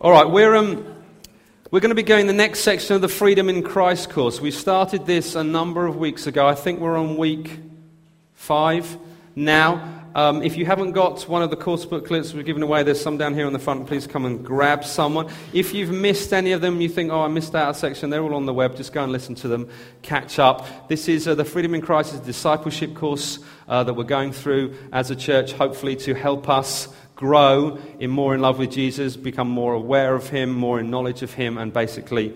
All right, we're, um, we're going to be going the next section of the Freedom in Christ course. We started this a number of weeks ago. I think we're on week five now. Um, if you haven't got one of the course booklets we're giving away, there's some down here on the front. Please come and grab someone. If you've missed any of them, you think, oh, I missed out a section, they're all on the web. Just go and listen to them, catch up. This is uh, the Freedom in Christ discipleship course uh, that we're going through as a church, hopefully to help us grow in more in love with Jesus, become more aware of Him, more in knowledge of Him, and basically,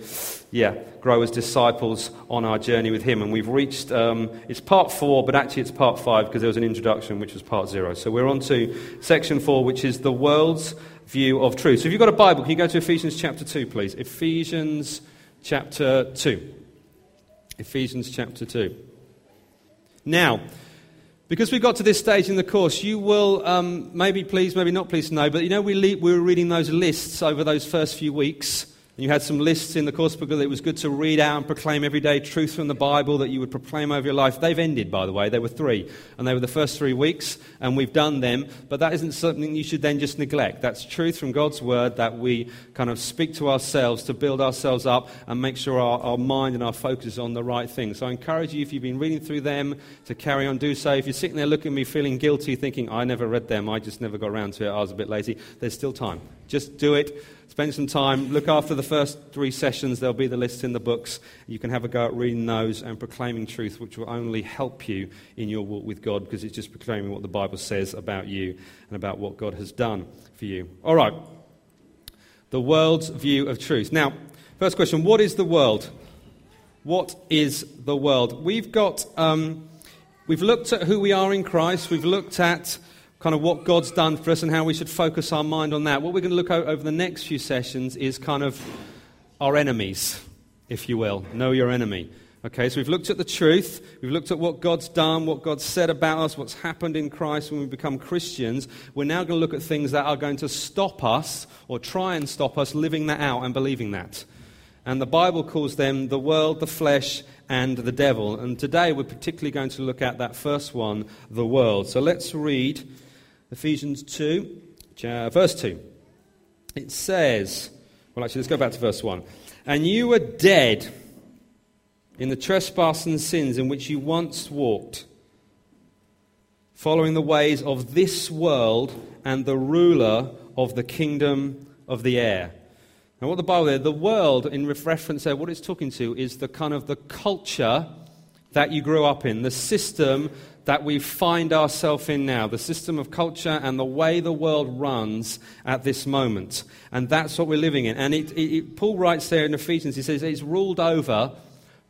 yeah, grow as disciples on our journey with Him. And we've reached, um, it's part four, but actually it's part five because there was an introduction which was part zero. So we're on to section four, which is the world's view of truth. So if you've got a Bible, can you go to Ephesians chapter 2, please? Ephesians chapter 2. Ephesians chapter 2. Now, because we got to this stage in the course, you will um, maybe please, maybe not please know, but you know, we, le- we were reading those lists over those first few weeks. You had some lists in the course book that it was good to read out and proclaim every day truth from the Bible that you would proclaim over your life. They've ended, by the way. There were three. And they were the first three weeks, and we've done them. But that isn't something you should then just neglect. That's truth from God's Word that we kind of speak to ourselves to build ourselves up and make sure our, our mind and our focus is on the right thing. So I encourage you, if you've been reading through them, to carry on, do so. If you're sitting there looking at me feeling guilty, thinking, I never read them, I just never got around to it, I was a bit lazy, there's still time. Just do it. Spend some time. Look after the first three sessions. There'll be the list in the books. You can have a go at reading those and proclaiming truth, which will only help you in your walk with God because it's just proclaiming what the Bible says about you and about what God has done for you. All right. The world's view of truth. Now, first question what is the world? What is the world? We've got. Um, we've looked at who we are in Christ. We've looked at kind of what God's done for us and how we should focus our mind on that. What we're going to look at over the next few sessions is kind of our enemies, if you will. Know your enemy. Okay, so we've looked at the truth, we've looked at what God's done, what God's said about us, what's happened in Christ when we become Christians. We're now going to look at things that are going to stop us or try and stop us living that out and believing that. And the Bible calls them the world, the flesh, and the devil. And today we're particularly going to look at that first one, the world. So let's read Ephesians 2, uh, verse 2. It says, well, actually, let's go back to verse 1. And you were dead in the trespass and sins in which you once walked, following the ways of this world and the ruler of the kingdom of the air. Now, what the Bible there, the world, in reference there, what it's talking to is the kind of the culture that you grew up in, the system that we find ourselves in now, the system of culture and the way the world runs at this moment. And that's what we're living in. And it, it, Paul writes there in Ephesians, he says it's ruled over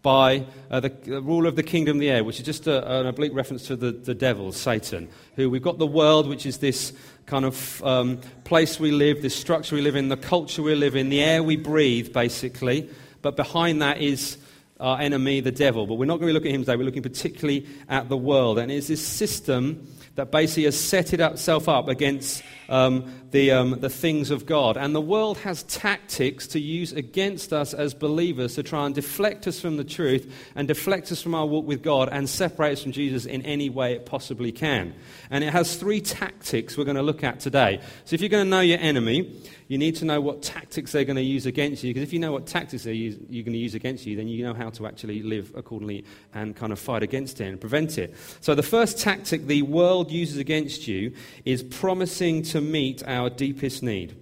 by uh, the, the, rule of the kingdom of the air, which is just a, an oblique reference to the, the devil, Satan, who we've got the world, which is this kind of um, place we live, this structure we live in, the culture we live in, the air we breathe, basically. But behind that is our enemy, the devil. But we're not going to look at him today. We're looking particularly at the world. And it's this system that basically has set itself up against um, the, um, the things of God. And the world has tactics to use against us as believers to try and deflect us from the truth and deflect us from our walk with God and separate us from Jesus in any way it possibly can. And it has three tactics we're going to look at today. So if you're going to know your enemy, you need to know what tactics they're going to use against you. Because if you know what tactics they're use, you're going to use against you, then you know how to actually live accordingly and kind of fight against it and prevent it. So the first tactic the world uses against you is promising to meet our deepest need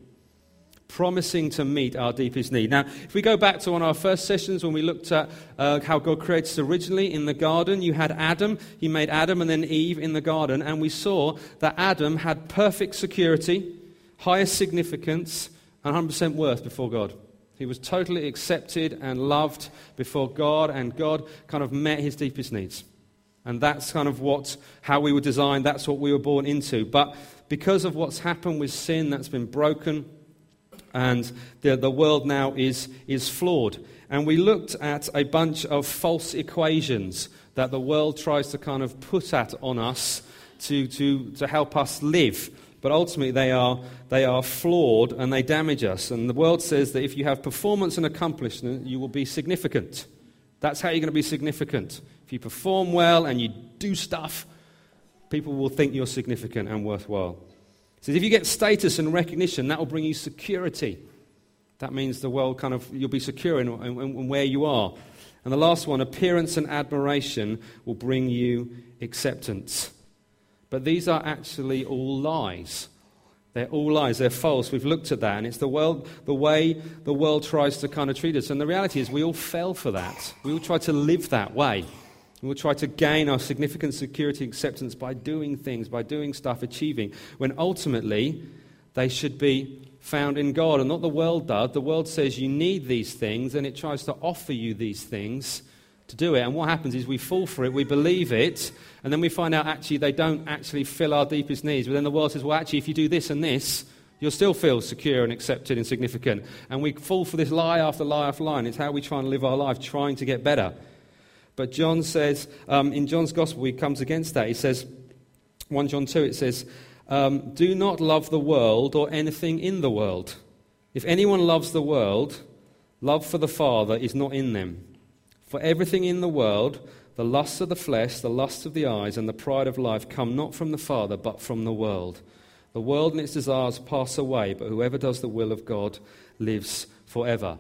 promising to meet our deepest need. Now, if we go back to one of our first sessions when we looked at uh, how God created us originally in the garden, you had Adam, he made Adam and then Eve in the garden, and we saw that Adam had perfect security, highest significance, and 100% worth before God. He was totally accepted and loved before God, and God kind of met his deepest needs. And that's kind of what, how we were designed, that's what we were born into. But because of what's happened with sin that's been broken, and the, the world now is, is flawed. And we looked at a bunch of false equations that the world tries to kind of put at on us to, to, to help us live but ultimately they are, they are flawed and they damage us. And the world says that if you have performance and accomplishment, you will be significant. That's how you're going to be significant. If you perform well and you do stuff, people will think you're significant and worthwhile. It says if you get status and recognition, that will bring you security. That means the world kind of, you'll be secure in, in, in where you are. And the last one, appearance and admiration will bring you acceptance. But these are actually all lies. They're all lies. They're false. We've looked at that, and it's the, world, the way the world tries to kind of treat us. And the reality is, we all fell for that. We all try to live that way. We will try to gain our significant security acceptance by doing things, by doing stuff, achieving, when ultimately they should be found in God and not the world does. The world says you need these things, and it tries to offer you these things to do it. And what happens is we fall for it, we believe it, and then we find out actually they don't actually fill our deepest needs. But then the world says, well, actually, if you do this and this, you'll still feel secure and accepted and significant. And we fall for this lie after lie after lie. And it's how we try and live our life, trying to get better. But John says, um, in John's gospel, he comes against that. He says, 1 John 2, it says, um, Do not love the world or anything in the world. If anyone loves the world, love for the Father is not in them. For everything in the world, the lusts of the flesh, the lusts of the eyes, and the pride of life come not from the Father, but from the world. The world and its desires pass away, but whoever does the will of God lives forever.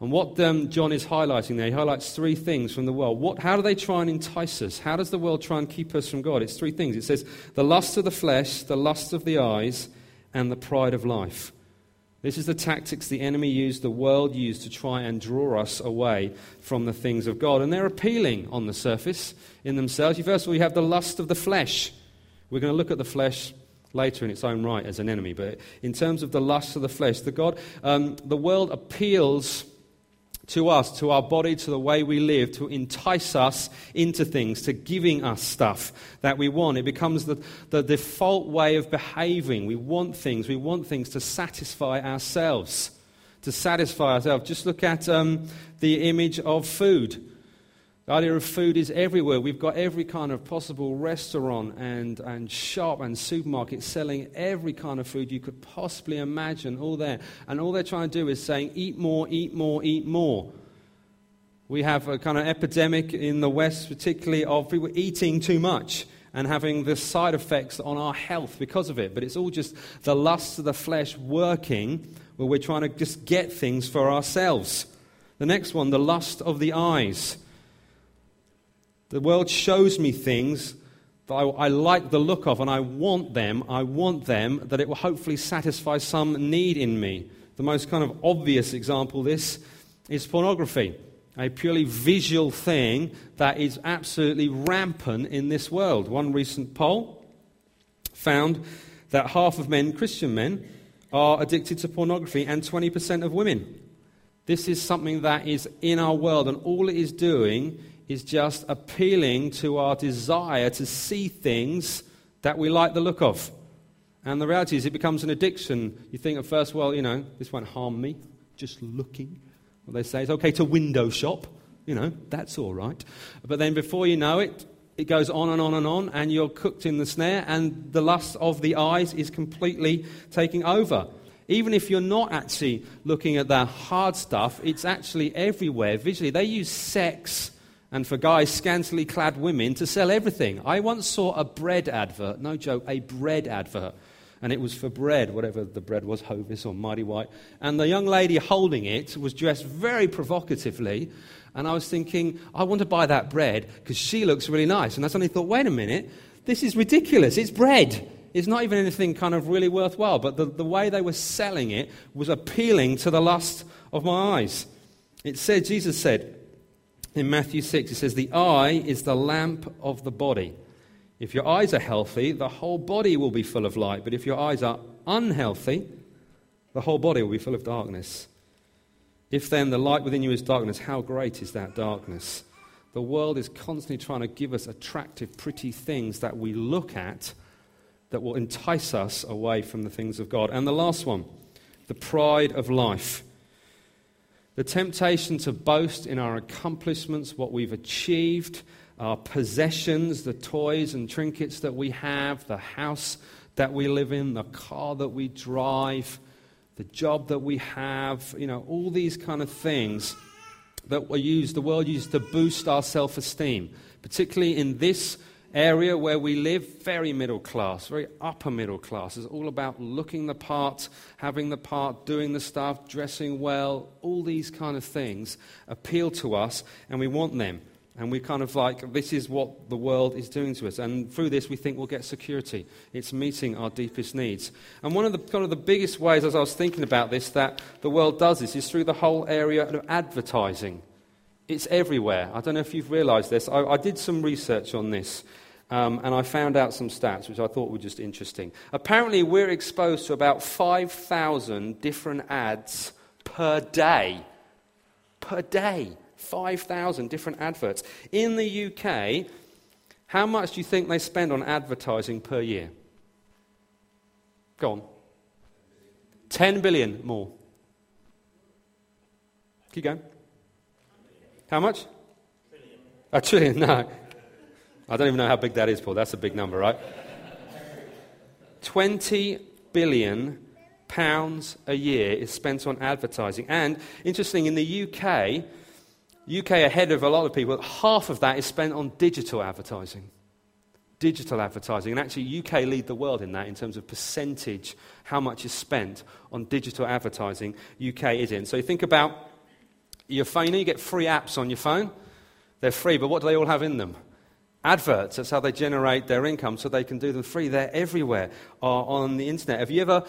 And what um, John is highlighting there, he highlights three things from the world. What, how do they try and entice us? How does the world try and keep us from God? It's three things. It says the lust of the flesh, the lust of the eyes, and the pride of life. This is the tactics the enemy used, the world used to try and draw us away from the things of God. And they're appealing on the surface in themselves. First of all, you have the lust of the flesh. We're going to look at the flesh later in its own right as an enemy. But in terms of the lust of the flesh, the, God, um, the world appeals to us, to our body, to the way we live, to entice us into things, to giving us stuff that we want. It becomes the, the default way of behaving. We want things. We want things to satisfy ourselves. To satisfy ourselves. Just look at um, the image of food. The idea of food is everywhere. We've got every kind of possible restaurant and, and shop and supermarket selling every kind of food you could possibly imagine, all there. And all they're trying to do is saying, eat more, eat more, eat more. We have a kind of epidemic in the West, particularly of people eating too much and having the side effects on our health because of it. But it's all just the lust of the flesh working where we're trying to just get things for ourselves. The next one, the lust of the eyes. The world shows me things that I, I, like the look of and I want them. I want them that it will hopefully satisfy some need in me. The most kind of obvious example this is pornography, a purely visual thing that is absolutely rampant in this world. One recent poll found that half of men, Christian men, are addicted to pornography and 20% of women. This is something that is in our world, and all it is doing is just appealing to our desire to see things that we like the look of. And the reality is, it becomes an addiction. You think at first, well, you know, this won't harm me, just looking. What they say is okay to window shop, you know, that's all right. But then before you know it, it goes on and on and on, and you're cooked in the snare, and the lust of the eyes is completely taking over. Even if you're not actually looking at the hard stuff, it's actually everywhere visually. They use sex and for guys, scantily clad women to sell everything. I once saw a bread advert, no joke, a bread advert. And it was for bread, whatever the bread was, Hovis or Mighty White. And the young lady holding it was dressed very provocatively. And I was thinking, I want to buy that bread because she looks really nice. And I suddenly thought, wait a minute, this is ridiculous. It's bread. It's not even anything kind of really worthwhile. But the, the way they were selling it was appealing to the lust of my eyes. It said, Jesus said, in Matthew 6, it says, The eye is the lamp of the body. If your eyes are healthy, the whole body will be full of light. But if your eyes are unhealthy, the whole body will be full of darkness. If then the light within you is darkness, how great is that darkness? The world is constantly trying to give us attractive, pretty things that we look at that will entice us away from the things of God. And the last one, the pride of life. The temptation to boast in our accomplishments, what we've achieved, our possessions, the toys and trinkets that we have, the house that we live in, the car that we drive, the job that we have, you know, all these kind of things that we use, the world uses to boost our self esteem, particularly in this area where we live, very middle class, very upper middle class. It's all about looking the part, having the part, doing the stuff, dressing well. All these kind of things appeal to us, and we want them. And we kind of like, this is what the world is doing to us. And through this, we think we'll get security. It's meeting our deepest needs. And one of the, kind of the biggest ways, as I was thinking about this, that the world does this is through the whole area of advertising. It's everywhere. I don't know if you've realized this. I, I did some research on this. Um, and I found out some stats which I thought were just interesting. Apparently, we're exposed to about 5,000 different ads per day. Per day. 5,000 different adverts. In the UK, how much do you think they spend on advertising per year? Go on. 10 billion more. Keep going. How much? Trillion. A trillion, no. I don't even know how big that is, Paul. That's a big number, right? 20 billion pounds a year is spent on advertising. And interesting, in the UK, UK ahead of a lot of people, half of that is spent on digital advertising. Digital advertising. And actually, UK lead the world in that in terms of percentage, how much is spent on digital advertising. UK is in. So you think about your phone, you get free apps on your phone. They're free, but what do they all have in them? adverts. That's how they generate their income so they can do them free. They're everywhere on the internet. Have you ever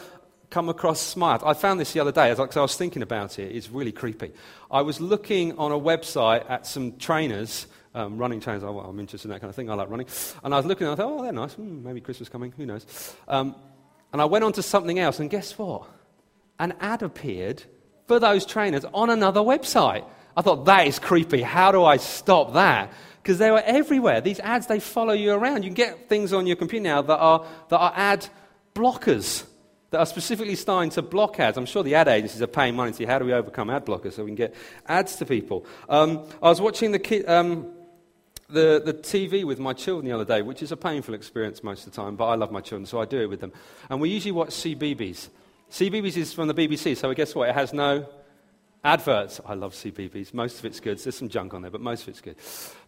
come across Smart? I found this the other day as I was thinking about it. It's really creepy. I was looking on a website at some trainers. Um, running trainers, oh, I'm interested in that kind of thing. I like running. And I was looking and I thought, oh, they're nice. Hmm, maybe Christmas coming. Who knows? Um, and I went on to something else, and guess what? An ad appeared for those trainers on another website. I thought, that is creepy. How do I stop that? because they were everywhere. These ads, they follow you around. You can get things on your computer now that are, that are ad blockers, that are specifically starting to block ads. I'm sure the ad agencies are paying money to see how do we overcome ad blockers so we can get ads to people. Um, I was watching the, ki- um, the, the TV with my children the other day, which is a painful experience most of the time, but I love my children, so I do it with them. And we usually watch CBeebies. CBeebies is from the BBC, so guess what? It has no Adverts. I love CBeebies. Most of it's good. There's some junk on there, but most of it's good.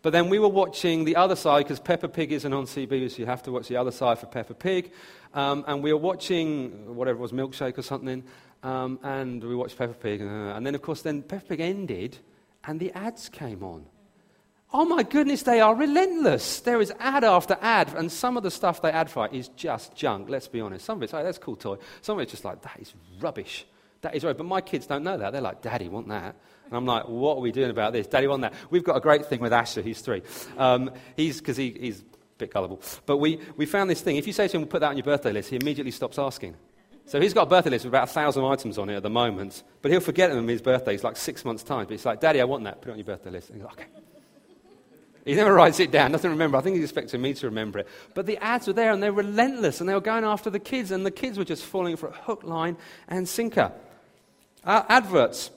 But then we were watching the other side because Peppa Pig isn't on CBeebies, so you have to watch the other side for Peppa Pig. Um, and we were watching whatever it was, Milkshake or something. Um, and we watched Peppa Pig. Uh, and then, of course, then Peppa Pig ended and the ads came on. Oh my goodness, they are relentless. There is ad after ad, and some of the stuff they advertise is just junk, let's be honest. Some of it's like, that's a cool toy. Some of it's just like, that is rubbish. That is right. But my kids don't know that. They're like, Daddy, want that? And I'm like, what are we doing about this? Daddy, want that? We've got a great thing with Asher. He's three. Um, he's, because he, he's a bit gullible. But we, we found this thing. If you say to him, put that on your birthday list, he immediately stops asking. So he's got a birthday list with about a thousand items on it at the moment. But he'll forget them in his birthday. It's like six months' time. But he's like, Daddy, I want that. Put it on your birthday list. And he's like, okay. He never writes it down, doesn't remember. I think he's expecting me to remember it. But the ads were there and they're relentless and they were going after the kids and the kids were just falling for a hook, line, and sinker. Uh, adverts.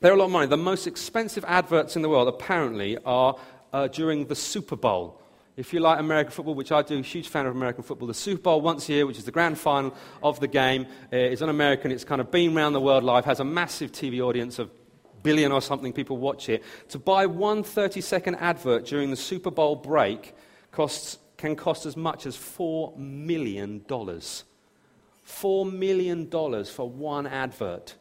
They're a lot of money. The most expensive adverts in the world, apparently, are uh, during the Super Bowl. If you like American football, which I do, huge fan of American football, the Super Bowl once a year, which is the grand final of the game, uh, is on American. It's kind of been around the world live, has a massive TV audience of billion or something people watch it. To buy one 30 second advert during the Super Bowl break costs, can cost as much as $4 million. $4 million for one advert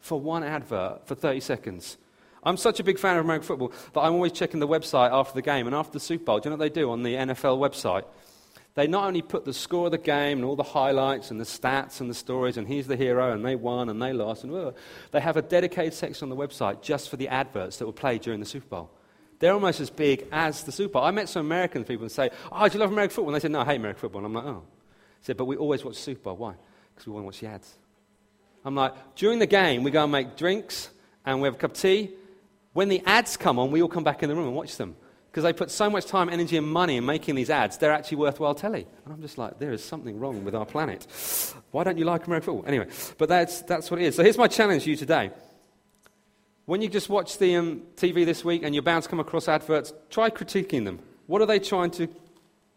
for one advert for 30 seconds. I'm such a big fan of American football that I'm always checking the website after the game and after the Super Bowl. Do you know what they do on the NFL website? They not only put the score of the game and all the highlights and the stats and the stories, and he's the hero, and they won and they lost, and uh, they have a dedicated section on the website just for the adverts that were played during the Super Bowl. They're almost as big as the Super Bowl. I met some American people and say, Oh, do you love American football? And they said, No, I hate American football. And I'm like, Oh. Said, But we always watch Super Bowl. Why? Because we want to watch the ads. I'm like, during the game, we go and make drinks and we have a cup of tea. When the ads come on, we all come back in the room and watch them. Because they put so much time, energy, and money in making these ads, they're actually worthwhile telly. And I'm just like, there is something wrong with our planet. Why don't you like American football? Anyway, but that's, that's what it is. So here's my challenge to you today. When you just watch the um, TV this week and you're bound to come across adverts, try critiquing them. What are they trying to,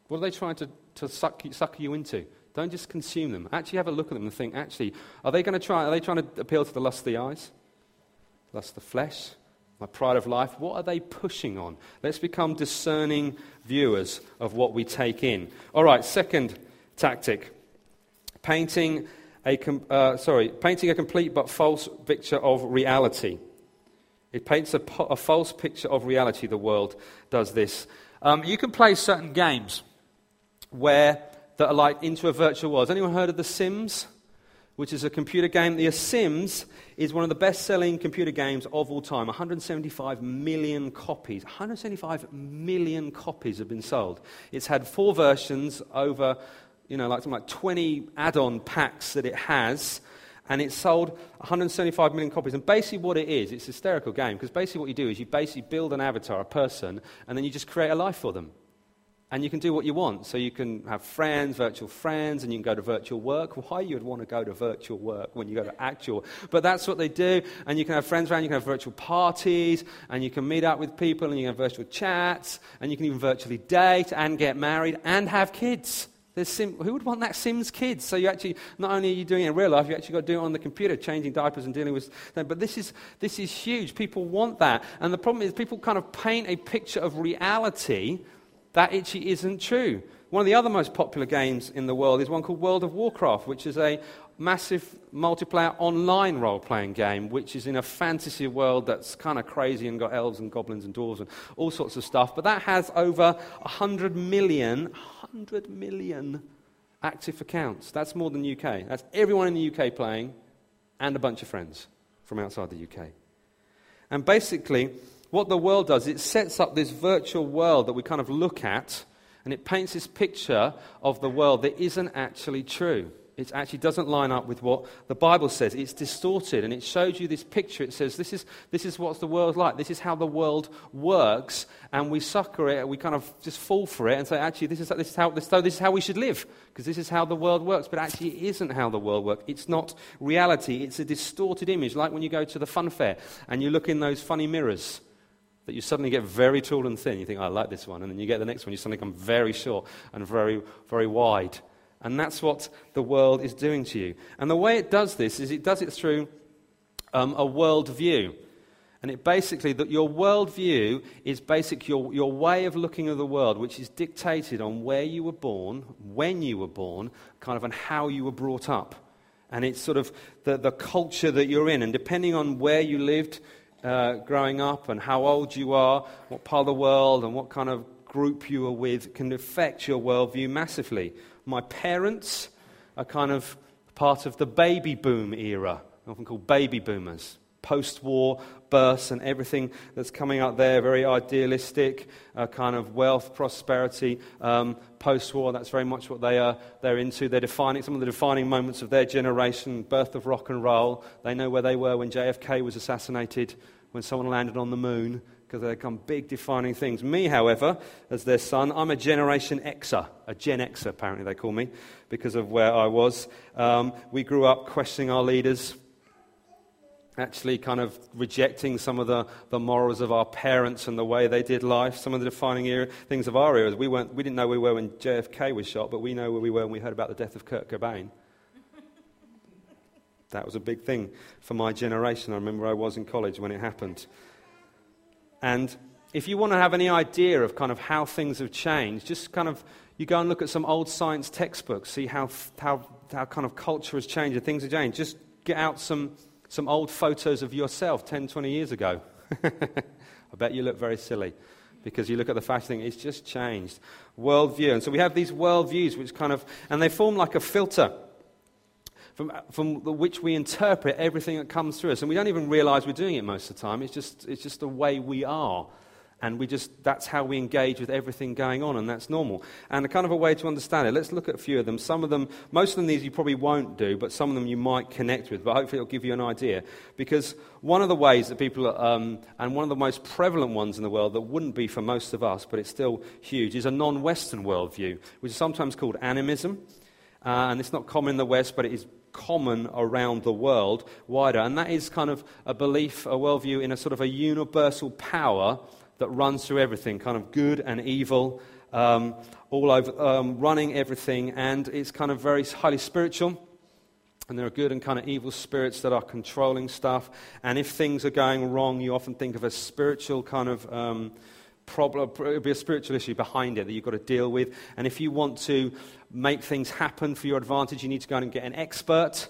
what are they trying to, to suck, suck you into? Don't just consume them. Actually have a look at them and think, actually, are they going to try, are they trying to appeal to the lust of the eyes? Lust of the flesh? Like Pride of Life, what are they pushing on? Let's become discerning viewers of what we take in. All right, second tactic painting a, com- uh, sorry, painting a complete but false picture of reality. It paints a, po- a false picture of reality, the world does this. Um, you can play certain games where that are like into a virtual world. Has anyone heard of The Sims? Which is a computer game. The Sims is one of the best selling computer games of all time. 175 million copies. 175 million copies have been sold. It's had four versions over, you know, like, like 20 add on packs that it has and it's sold 175 million copies. And basically, what it is, it's a hysterical game because basically, what you do is you basically build an avatar, a person, and then you just create a life for them. And you can do what you want. So you can have friends, virtual friends, and you can go to virtual work. Why you'd want to go to virtual work when you go to actual? But that's what they do. And you can have friends around. You can have virtual parties, and you can meet up with people, and you can have virtual chats, and you can even virtually date and get married and have kids. Sim- who would want that Sims kids? So you actually, not only are you doing it in real life, you actually got to do it on the computer, changing diapers and dealing with them. But this is, this is huge. People want that. And the problem is people kind of paint a picture of reality that actually isn't true. One of the other most popular games in the world is one called World of Warcraft, which is a massive multiplayer online role playing game, which is in a fantasy world that's kind of crazy and got elves and goblins and dwarves and all sorts of stuff. But that has over 100 million, 100 million active accounts. That's more than UK. That's everyone in the UK playing and a bunch of friends from outside the UK. And basically, what the world does, it sets up this virtual world that we kind of look at, and it paints this picture of the world that isn't actually true. It actually doesn't line up with what the Bible says. It's distorted, and it shows you this picture. It says, This is, this is what the world like. This is how the world works, and we sucker it, we kind of just fall for it and say, Actually, this is, this is, how, this, this is how we should live, because this is how the world works. But actually, it isn't how the world works. It's not reality, it's a distorted image, like when you go to the fun fair and you look in those funny mirrors that you suddenly get very tall and thin. You think, oh, I like this one. And then you get the next one, you suddenly become very short and very, very wide. And that's what the world is doing to you. And the way it does this is it does it through um, a worldview. And it basically, that your worldview is basic your, your way of looking at the world, which is dictated on where you were born, when you were born, kind of, and how you were brought up. And it's sort of the, the culture that you're in. And depending on where you lived, uh, growing up and how old you are, what part of the world, and what kind of group you are with can affect your worldview massively. My parents are kind of part of the baby boom era, often called baby boomers. Post war births and everything that's coming out there, very idealistic, uh, kind of wealth, prosperity. Um, Post war, that's very much what they are they're into. They're defining some of the defining moments of their generation, birth of rock and roll. They know where they were when JFK was assassinated, when someone landed on the moon, because they've become big defining things. Me, however, as their son, I'm a Generation Xer, a Gen Xer, apparently they call me, because of where I was. Um, we grew up questioning our leaders, actually kind of rejecting some of the, the morals of our parents and the way they did life. Some of the defining era, things of our era. We, weren't, we didn't know where we were when JFK was shot, but we know where we were when we heard about the death of Kurt Cobain. that was a big thing for my generation. I remember I was in college when it happened. And if you want to have any idea of kind of how things have changed, just kind of you go and look at some old science textbooks, see how, how, how kind of culture has changed and things have changed. Just get out some, some old photos of yourself 10, 20 years ago. I bet you look very silly because you look at the fashion thing, it's just changed. Worldview. And so we have these worldviews which kind of, and they form like a filter from, from which we interpret everything that comes through us. And we don't even realize we're doing it most of the time. It's just, it's just the way we are. And we just, that's how we engage with everything going on, and that's normal. And a kind of a way to understand it, let's look at a few of them. Some of them, most of them, these you probably won't do, but some of them you might connect with, but hopefully it'll give you an idea. Because one of the ways that people, um, and one of the most prevalent ones in the world that wouldn't be for most of us, but it's still huge, is a non Western worldview, which is sometimes called animism. Uh, and it's not common in the West, but it is common around the world wider. And that is kind of a belief, a worldview in a sort of a universal power that runs through everything, kind of good and evil, um, all over, um, running everything. And it's kind of very highly spiritual. and there are good and kind of evil spirits that are controlling stuff. And if things are going wrong, you often think of a spiritual kind of um, problem, it'll be a spiritual issue behind it that you've got to deal with. And if you want to make things happen for your advantage, you need to go and get an expert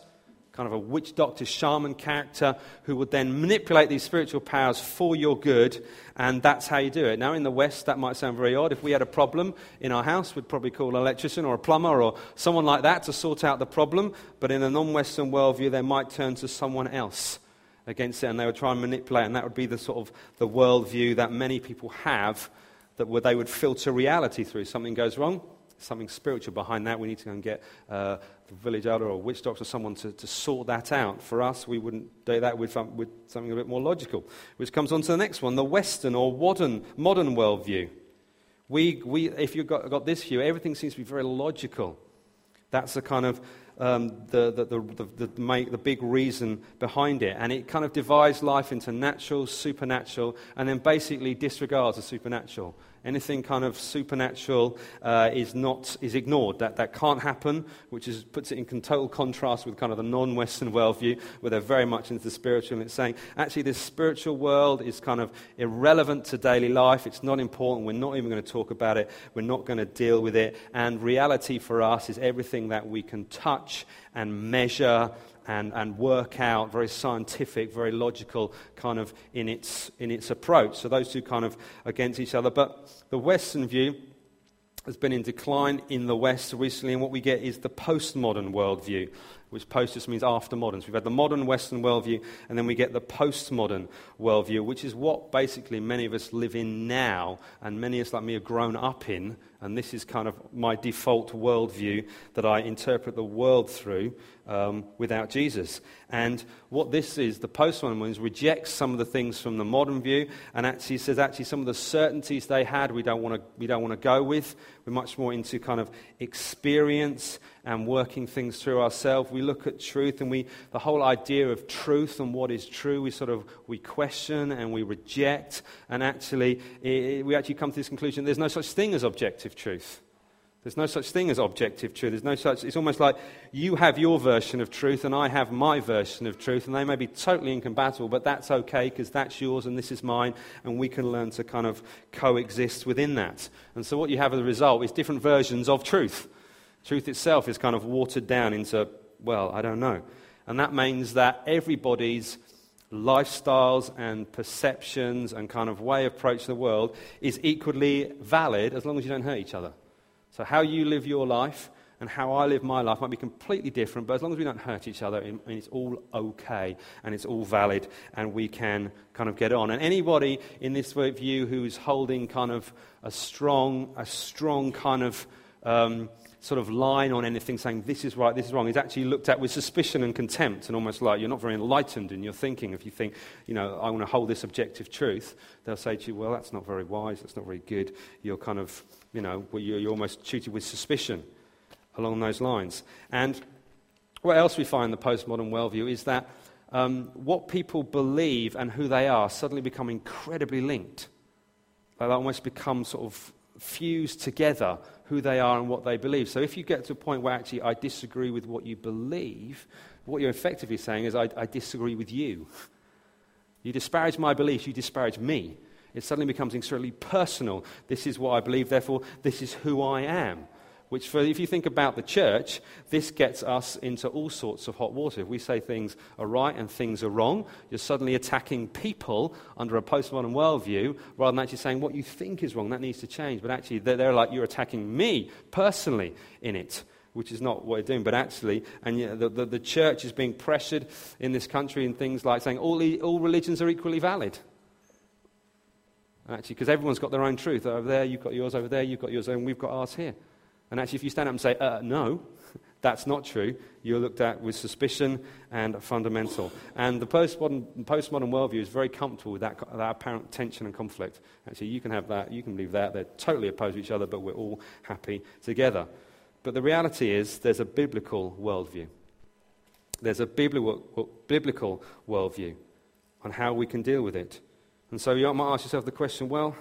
kind of a witch doctor, shaman character who would then manipulate these spiritual powers for your good, and that's how you do it. Now, in the West, that might sound very odd. If we had a problem in our house, we'd probably call an electrician or a plumber or someone like that to sort out the problem, but in a non Western worldview, they might turn to someone else against it, and they would try and manipulate, and that would be the sort of the worldview that many people have that where they would filter reality through. Something goes wrong, something spiritual behind that. We need to go and get uh, the village elder or witch doctor, someone to, to sort that out. For us, we wouldn't do that with, um, with something a bit more logical, which comes on to the next one the Western or modern, modern worldview. We, we, if you've got, got this view, everything seems to be very logical. That's the kind of um, the, the, the, the, the, the big reason behind it. And it kind of divides life into natural, supernatural, and then basically disregards the supernatural. Anything kind of supernatural uh, is, not, is ignored. That, that can't happen, which is, puts it in total contrast with kind of the non Western worldview, where they're very much into the spiritual. And it's saying, actually, this spiritual world is kind of irrelevant to daily life. It's not important. We're not even going to talk about it. We're not going to deal with it. And reality for us is everything that we can touch and measure and, and work out, very scientific, very logical kind of in its, in its approach. So those two kind of against each other. But the Western view has been in decline in the West recently, and what we get is the postmodern worldview, which post just means after modern. So we've had the modern Western worldview, and then we get the postmodern worldview, which is what basically many of us live in now, and many of us like me are grown up in, and this is kind of my default worldview that I interpret the world through um, without Jesus. And what this is, the postmodern rejects some of the things from the modern view and actually says actually some of the certainties they had we don't want to, we don't want to go with. We're much more into kind of experience and working things through ourselves. We look at truth and we, the whole idea of truth and what is true, we sort of, we question and we reject. And actually, it, we actually come to this conclusion there's no such thing as objective truth. There's no such thing as objective truth. There's no such, it's almost like you have your version of truth and I have my version of truth, and they may be totally incompatible, but that's okay because that's yours and this is mine, and we can learn to kind of coexist within that. And so, what you have as a result is different versions of truth. Truth itself is kind of watered down into, well, I don't know. And that means that everybody's lifestyles and perceptions and kind of way of approaching the world is equally valid as long as you don't hurt each other. So, how you live your life and how I live my life might be completely different, but as long as we don't hurt each other, it's all okay and it's all valid and we can kind of get on. And anybody in this view who's holding kind of a strong, a strong kind of um, sort of line on anything saying this is right, this is wrong is actually looked at with suspicion and contempt and almost like you're not very enlightened in your thinking. If you think, you know, I want to hold this objective truth, they'll say to you, well, that's not very wise, that's not very good. You're kind of, you know, you're, you're almost treated with suspicion along those lines. And what else we find in the postmodern worldview is that um, what people believe and who they are suddenly become incredibly linked. They almost become sort of fused together who they are and what they believe. So if you get to a point where actually I disagree with what you believe, what you're effectively saying is I, I disagree with you. You disparage my beliefs, you disparage me. It suddenly becomes extremely personal. This is what I believe, therefore, this is who I am. Which, for, if you think about the church, this gets us into all sorts of hot water. If we say things are right and things are wrong, you're suddenly attacking people under a postmodern worldview rather than actually saying what you think is wrong, that needs to change. But actually, they're, they're like you're attacking me personally in it which is not what we're doing, but actually, and you know, the, the, the, church is being pressured in this country in things like saying all, all religions are equally valid. Actually, because everyone's got their own truth. Over there, you've got yours over there, you've got yours, and we've got ours here. And actually, if you stand up and say, uh, no, that's not true, you're looked at with suspicion and fundamental. And the postmodern, postmodern worldview is very comfortable with that, that apparent tension and conflict. Actually, you can have that, you can believe that. They're totally opposed to each other, but we're all happy together. But the reality is, there's a biblical worldview. There's a biblical, biblical worldview on how we can deal with it. And so you might ask yourself the question well,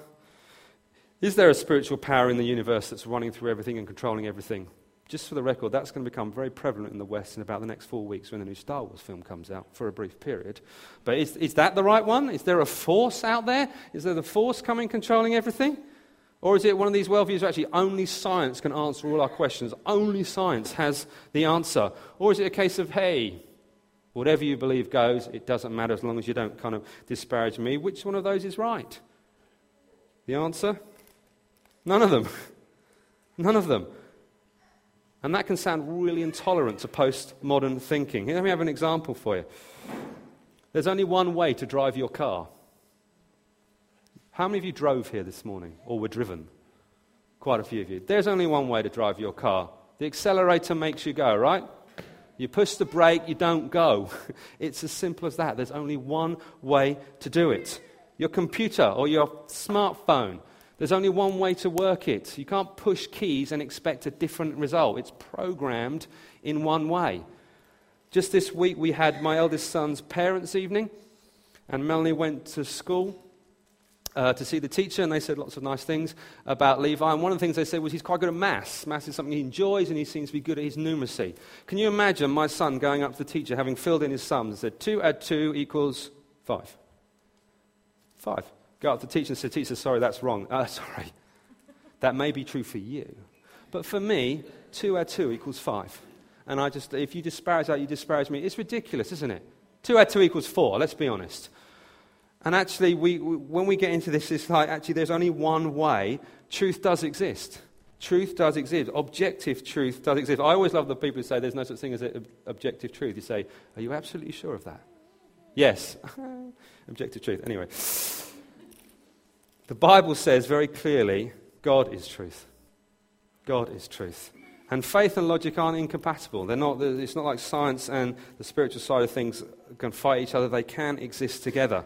is there a spiritual power in the universe that's running through everything and controlling everything? Just for the record, that's going to become very prevalent in the West in about the next four weeks when the new Star Wars film comes out for a brief period. But is, is that the right one? Is there a force out there? Is there the force coming controlling everything? Or is it one of these worldviews where actually only science can answer all our questions? Only science has the answer? Or is it a case of, hey, whatever you believe goes, it doesn't matter as long as you don't kind of disparage me? Which one of those is right? The answer? None of them. None of them. And that can sound really intolerant to postmodern thinking. Let me have an example for you. There's only one way to drive your car. How many of you drove here this morning or were driven? Quite a few of you. There's only one way to drive your car. The accelerator makes you go, right? You push the brake, you don't go. It's as simple as that. There's only one way to do it. Your computer or your smartphone, there's only one way to work it. You can't push keys and expect a different result. It's programmed in one way. Just this week, we had my eldest son's parents' evening, and Melanie went to school uh, to see the teacher, and they said lots of nice things about Levi. And one of the things they said was he's quite good at maths. Maths is something he enjoys, and he seems to be good at his numeracy. Can you imagine my son going up to the teacher, having filled in his sums, and said, 2 add 2 equals 5? 5. Go up to the teacher and say, Teacher, sorry, that's wrong. Uh, sorry. That may be true for you. But for me, 2 add 2 equals 5. And I just, if you disparage that, you disparage me. It's ridiculous, isn't it? 2 add 2 equals 4, let's be honest. And actually, we, when we get into this, it's like actually there's only one way. Truth does exist. Truth does exist. Objective truth does exist. I always love the people who say there's no such thing as objective truth. You say, Are you absolutely sure of that? Yes. objective truth. Anyway, the Bible says very clearly God is truth. God is truth. And faith and logic aren't incompatible. They're not, it's not like science and the spiritual side of things can fight each other, they can exist together.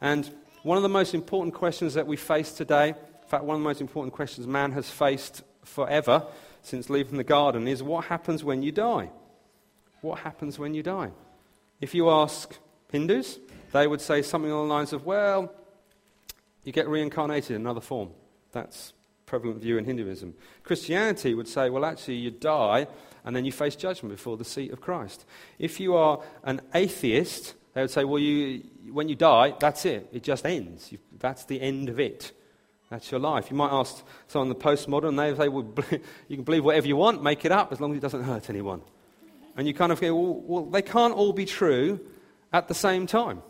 And one of the most important questions that we face today, in fact, one of the most important questions man has faced forever since leaving the garden, is what happens when you die? What happens when you die? If you ask Hindus, they would say something along the lines of, well, you get reincarnated in another form. That's prevalent view in Hinduism. Christianity would say, well, actually, you die and then you face judgment before the seat of Christ. If you are an atheist, they would say, well, you, when you die, that's it. It just ends. You, that's the end of it. That's your life. You might ask someone the postmodern, they say, well, you can believe whatever you want, make it up, as long as it doesn't hurt anyone. And you kind of go, well, well they can't all be true at the same time.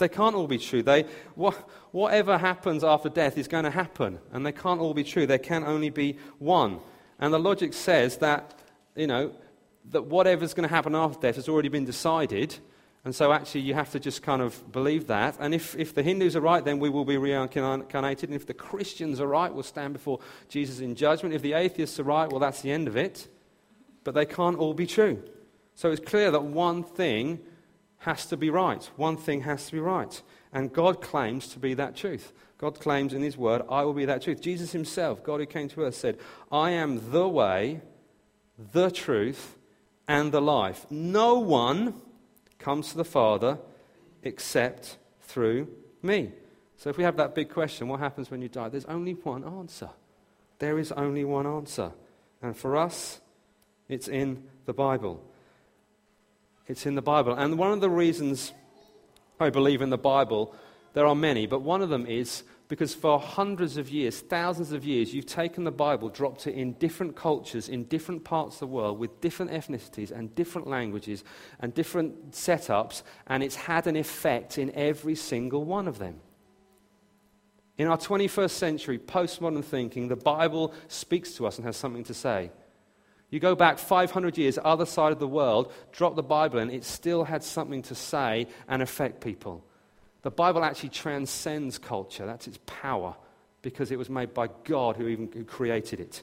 They can't all be true. They, wh- whatever happens after death is going to happen, and they can't all be true. There can only be one. And the logic says that, you know, that whatever's going to happen after death has already been decided, and so, actually, you have to just kind of believe that. And if, if the Hindus are right, then we will be reincarnated. And if the Christians are right, we'll stand before Jesus in judgment. If the atheists are right, well, that's the end of it. But they can't all be true. So, it's clear that one thing has to be right. One thing has to be right. And God claims to be that truth. God claims in His Word, I will be that truth. Jesus Himself, God who came to earth, said, I am the way, the truth, and the life. No one comes to the Father except through me. So if we have that big question, what happens when you die? There's only one answer. There is only one answer. And for us, it's in the Bible. It's in the Bible. And one of the reasons I believe in the Bible, there are many, but one of them is because for hundreds of years, thousands of years, you've taken the Bible, dropped it in different cultures, in different parts of the world, with different ethnicities and different languages and different setups, and it's had an effect in every single one of them. In our 21st century, postmodern thinking, the Bible speaks to us and has something to say. You go back 500 years, other side of the world, drop the Bible in, it still had something to say and affect people. The Bible actually transcends culture. That's its power because it was made by God who even who created it.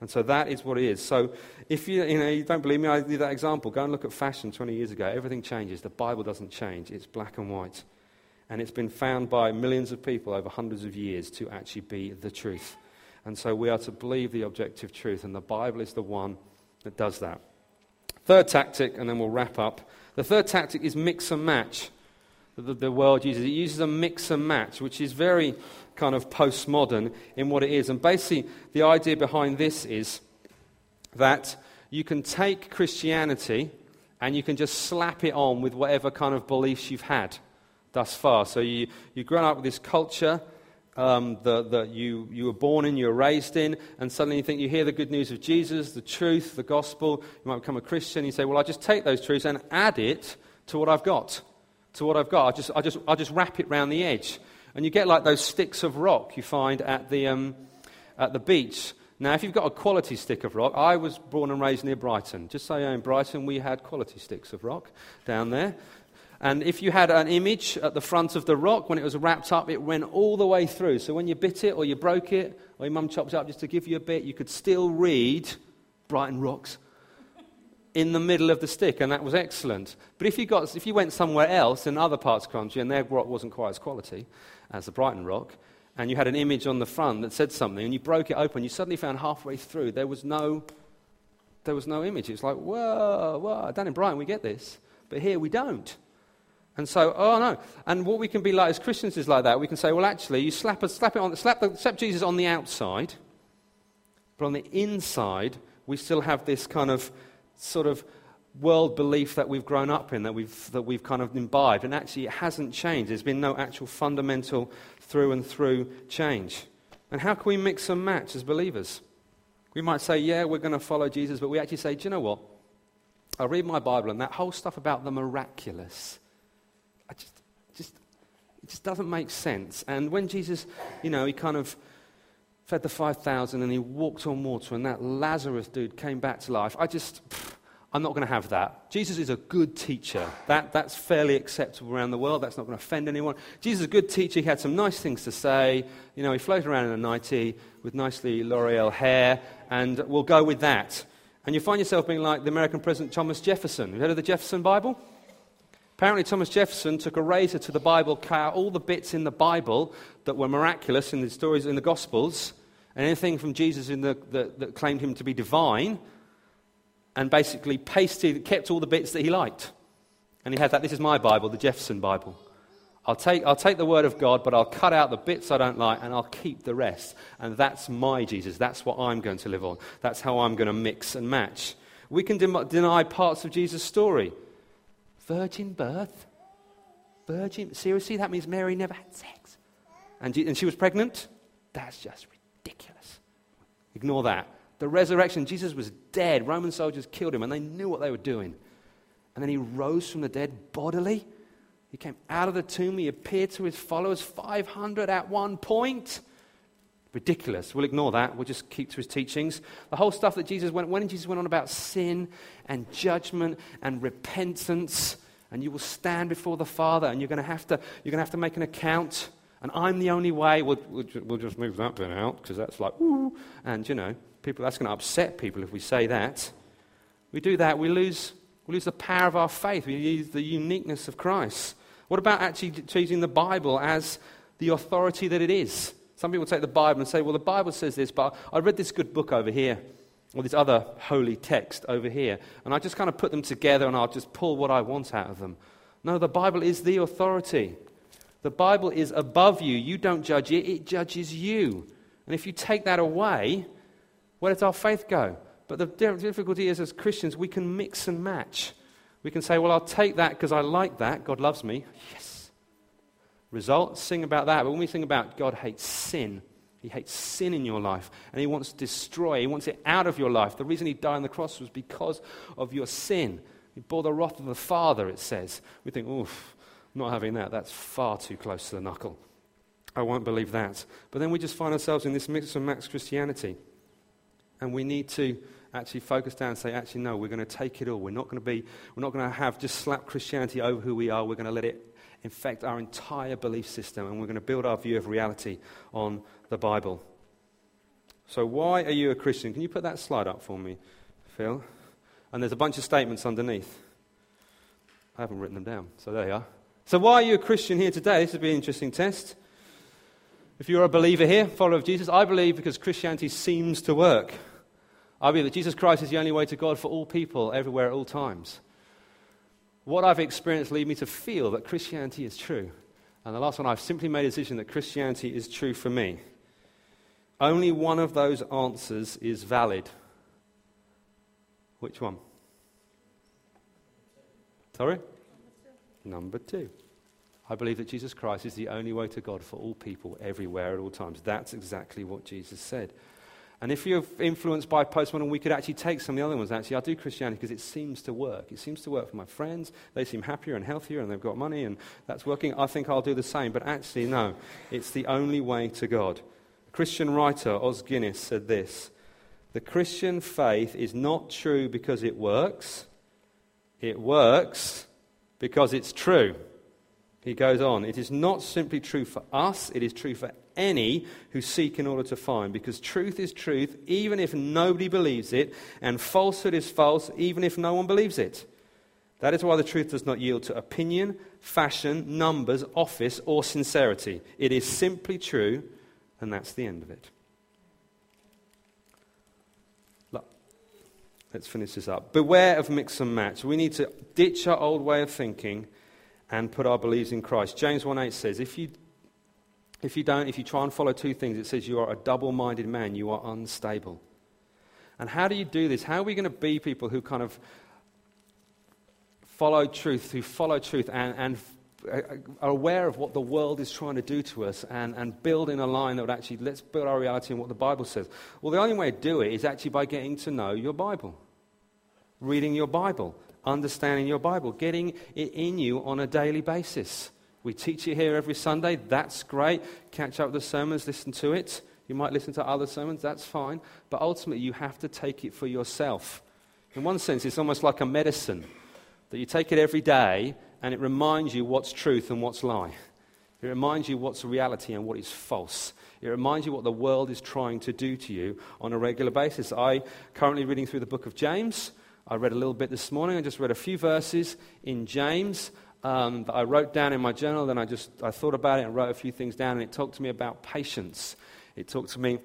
And so that is what it is. So if you, you, know, you don't believe me, I give that example. Go and look at fashion 20 years ago. Everything changes. The Bible doesn't change. It's black and white. And it's been found by millions of people over hundreds of years to actually be the truth. And so we are to believe the objective truth, and the Bible is the one that does that. Third tactic, and then we'll wrap up. The third tactic is mix and match that the world uses. It uses a mix and match, which is very kind of postmodern in what it is. And basically, the idea behind this is that you can take Christianity and you can just slap it on with whatever kind of beliefs you've had thus far. So you, you've grown up with this culture um, that, that you, you were born in, you were raised in, and suddenly you think you hear the good news of Jesus, the truth, the gospel, you might become a Christian, you say, well, i just take those truths and add it to what I've got. To what I've got. I just, I just, I just wrap it round the edge. And you get like those sticks of rock you find at the, um, at the beach. Now, if you've got a quality stick of rock, I was born and raised near Brighton. Just so you know, in Brighton, we had quality sticks of rock down there. And if you had an image at the front of the rock, when it was wrapped up, it went all the way through. So when you bit it or you broke it or your mum chopped it up just to give you a bit, you could still read Brighton Rocks in the middle of the stick, and that was excellent. But if you, got, if you went somewhere else in other parts of the country and their rock wasn't quite as quality as the Brighton Rock, and you had an image on the front that said something, and you broke it open, you suddenly found halfway through there was no, there was no image. It was like, whoa, whoa, down in Brighton we get this, but here we don't. And so, oh no. And what we can be like as Christians is like that. We can say, well, actually, you slap, a, slap, it on, slap, the, slap Jesus on the outside, but on the inside, we still have this kind of sort of world belief that we've grown up in, that we've, that we've kind of imbibed. And actually, it hasn't changed. There's been no actual fundamental through and through change. And how can we mix and match as believers? We might say, yeah, we're going to follow Jesus, but we actually say, do you know what? I read my Bible, and that whole stuff about the miraculous it just doesn't make sense. And when Jesus, you know, he kind of fed the 5,000 and he walked on water and that Lazarus dude came back to life, I just, pff, I'm not going to have that. Jesus is a good teacher. That, that's fairly acceptable around the world. That's not going to offend anyone. Jesus is a good teacher. He had some nice things to say. You know, he floated around in a nightie with nicely L'Oreal hair, and we'll go with that. And you find yourself being like the American President Thomas Jefferson. You heard of the Jefferson Bible? Apparently, Thomas Jefferson took a razor to the Bible, cut out all the bits in the Bible that were miraculous in the stories in the Gospels, and anything from Jesus the, that, that claimed him to be divine, and basically pasted, kept all the bits that he liked. And he had that. This is my Bible, the Jefferson Bible. I'll take, I'll take the word of God, but I'll cut out the bits I don't like and I'll keep the rest. And that's my Jesus. That's what I'm going to live on. That's how I'm going to mix and match. We can de- deny parts of Jesus' story. Virgin birth? Virgin? Seriously? That means Mary never had sex. And, and she was pregnant? That's just ridiculous. Ignore that. The resurrection, Jesus was dead. Roman soldiers killed him, and they knew what they were doing. And then he rose from the dead bodily. He came out of the tomb. He appeared to his followers, 500 at one point. Ridiculous. We'll ignore that. We'll just keep to his teachings. The whole stuff that Jesus went, when Jesus went on about sin and judgment and repentance, and you will stand before the Father, and you're going to have to, you're going to, have to make an account. And I'm the only way. We'll, we'll, we'll just move that bit out because that's like, ooh. And, you know, people, that's going to upset people if we say that. We do that, we lose, we lose the power of our faith. We lose the uniqueness of Christ. What about actually choosing the Bible as the authority that it is? Some people take the Bible and say, well, the Bible says this, but I read this good book over here, or this other holy text over here, and I just kind of put them together and I'll just pull what I want out of them. No, the Bible is the authority. The Bible is above you. You don't judge it, it judges you. And if you take that away, where does our faith go? But the difficulty is, as Christians, we can mix and match. We can say, well, I'll take that because I like that. God loves me. Yes result, sing about that. But when we sing about God hates sin, He hates sin in your life and He wants to destroy, He wants it out of your life. The reason He died on the cross was because of your sin. He bore the wrath of the Father, it says. We think, oof, not having that. That's far too close to the knuckle. I won't believe that. But then we just find ourselves in this mix and match Christianity. And we need to actually focus down and say, actually, no, we're going to take it all. We're not going to be, we're not going to have just slap Christianity over who we are. We're going to let it infect our entire belief system, and we're going to build our view of reality on the Bible. So, why are you a Christian? Can you put that slide up for me, Phil? And there's a bunch of statements underneath. I haven't written them down, so there you are. So, why are you a Christian here today? This would be an interesting test. If you're a believer here, follower of Jesus, I believe because Christianity seems to work. I believe that Jesus Christ is the only way to God for all people, everywhere, at all times what I've experienced lead me to feel that Christianity is true. And the last one, I've simply made a decision that Christianity is true for me. Only one of those answers is valid. Which one? Sorry? Number two. I believe that Jesus Christ is the only way to God for all people, everywhere, at all times. That's exactly what Jesus said. And if you're influenced by postmodern, we could actually take some of the other ones. Actually, I do Christianity because it seems to work. It seems to work for my friends. They seem happier and healthier and they've got money and that's working. I think I'll do the same. But actually, no. It's the only way to God. Christian writer, Os Guinness, said this The Christian faith is not true because it works, it works because it's true. He goes on, it is not simply true for us, it is true for any who seek in order to find, because truth is truth even if nobody believes it, and falsehood is false even if no one believes it. That is why the truth does not yield to opinion, fashion, numbers, office, or sincerity. It is simply true, and that's the end of it. Let's finish this up. Beware of mix and match. We need to ditch our old way of thinking and put our beliefs in Christ. James 1:8 says, if you if you don't, if you try and follow two things, it says you are a double-minded man, you are unstable. And how do you do this? How are we going to be people who kind of follow truth, who follow truth and, and uh, are aware of what the world is trying to do to us and, and build in a line that would actually, let's build our reality in what the Bible says. Well, the only way to do it is actually by getting to know your Bible, reading your Bible, understanding your Bible, getting it in you on a daily basis. We teach it here every Sunday. That's great. Catch up with the sermons, listen to it. You might listen to other sermons, that's fine. But ultimately, you have to take it for yourself. In one sense, it's almost like a medicine that you take it every day and it reminds you what's truth and what's lie. It reminds you what's reality and what is false. It reminds you what the world is trying to do to you on a regular basis. I currently reading through the book of James. I read a little bit this morning. I just read a few verses in James um, that I wrote down in my journal. Then I just I thought about it and wrote a few things down. And it talked to me about patience. It talked to me.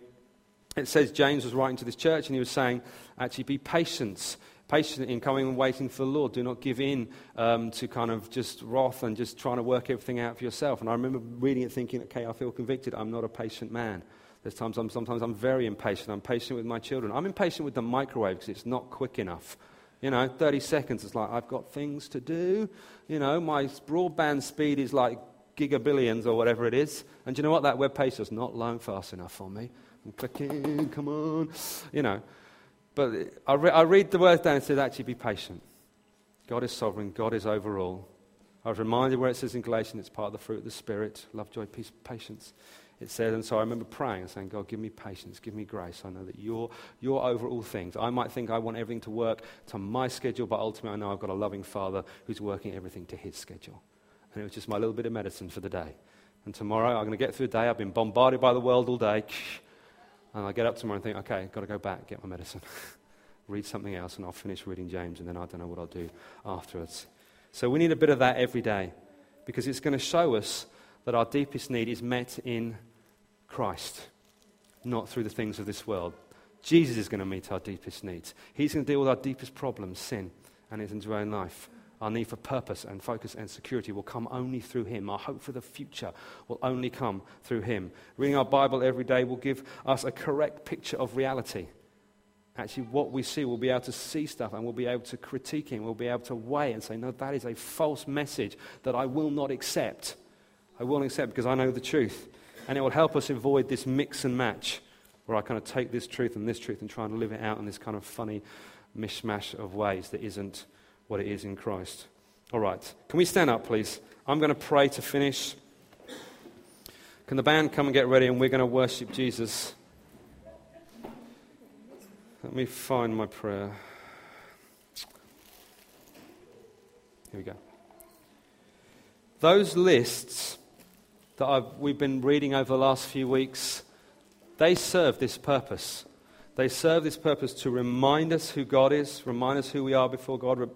It says James was writing to this church and he was saying, actually, be patient. Patient in coming and waiting for the Lord. Do not give in um, to kind of just wrath and just trying to work everything out for yourself. And I remember reading it thinking, okay, I feel convicted. I'm not a patient man. There's times I'm, sometimes I'm very impatient. I'm patient with my children. I'm impatient with the microwave because it's not quick enough. You know, 30 seconds is like, I've got things to do. You know, my broadband speed is like gigabillions or whatever it is. And do you know what? That web page is not loading fast enough for me. I'm clicking, come on. You know. But I, re- I read the word down and said, actually, be patient. God is sovereign, God is over all. I was reminded where it says in Galatians, it's part of the fruit of the Spirit love, joy, peace, patience it says, and so I remember praying and saying, God, give me patience, give me grace. I know that you're, you're over all things. I might think I want everything to work to my schedule, but ultimately I know I've got a loving Father who's working everything to his schedule. And it was just my little bit of medicine for the day. And tomorrow I'm going to get through the day. I've been bombarded by the world all day. And I get up tomorrow and think, okay, I've got to go back, get my medicine, read something else, and I'll finish reading James, and then I don't know what I'll do afterwards. So we need a bit of that every day because it's going to show us that our deepest need is met in Christ, not through the things of this world. Jesus is going to meet our deepest needs. He's going to deal with our deepest problems, sin, and our own life. Our need for purpose and focus and security will come only through Him. Our hope for the future will only come through Him. Reading our Bible every day will give us a correct picture of reality. Actually, what we see, we'll be able to see stuff and we'll be able to critique it. We'll be able to weigh and say, no, that is a false message that I will not accept. I will accept because I know the truth. And it will help us avoid this mix and match where I kind of take this truth and this truth and try and live it out in this kind of funny mishmash of ways that isn't what it is in Christ. All right. Can we stand up, please? I'm going to pray to finish. Can the band come and get ready and we're going to worship Jesus? Let me find my prayer. Here we go. Those lists that I've, we've been reading over the last few weeks, they serve this purpose. They serve this purpose to remind us who God is, remind us who we are before God,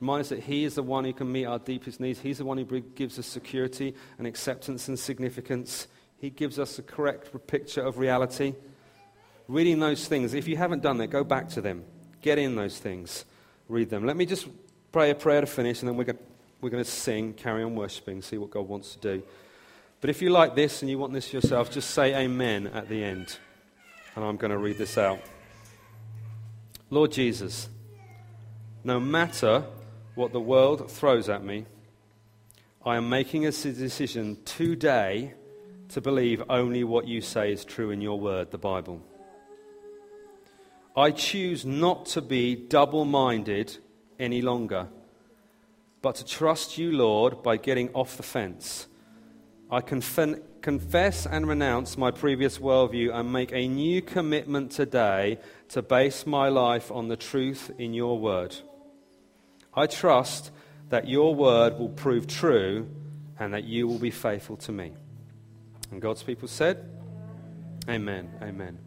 remind us that He is the one who can meet our deepest needs. He's the one who gives us security and acceptance and significance. He gives us a correct picture of reality. Reading those things, if you haven't done that, go back to them. Get in those things. Read them. Let me just pray a prayer to finish, and then we're going, we're to sing, carry on worshiping, see what God wants to do. But if you like this and you want this for yourself, just say amen at the end. And I'm going to read this out. Lord Jesus, No matter what the world throws at me, I am making a decision today to believe only what you say is true in your word, the Bible. I choose not to be double minded any longer, but to trust you, Lord, by getting off the fence. I conf- confess and renounce my previous worldview and make a new commitment today to base my life on the truth in your word. I trust that your word will prove true and that you will be faithful to me. And God's people said, Amen. Amen.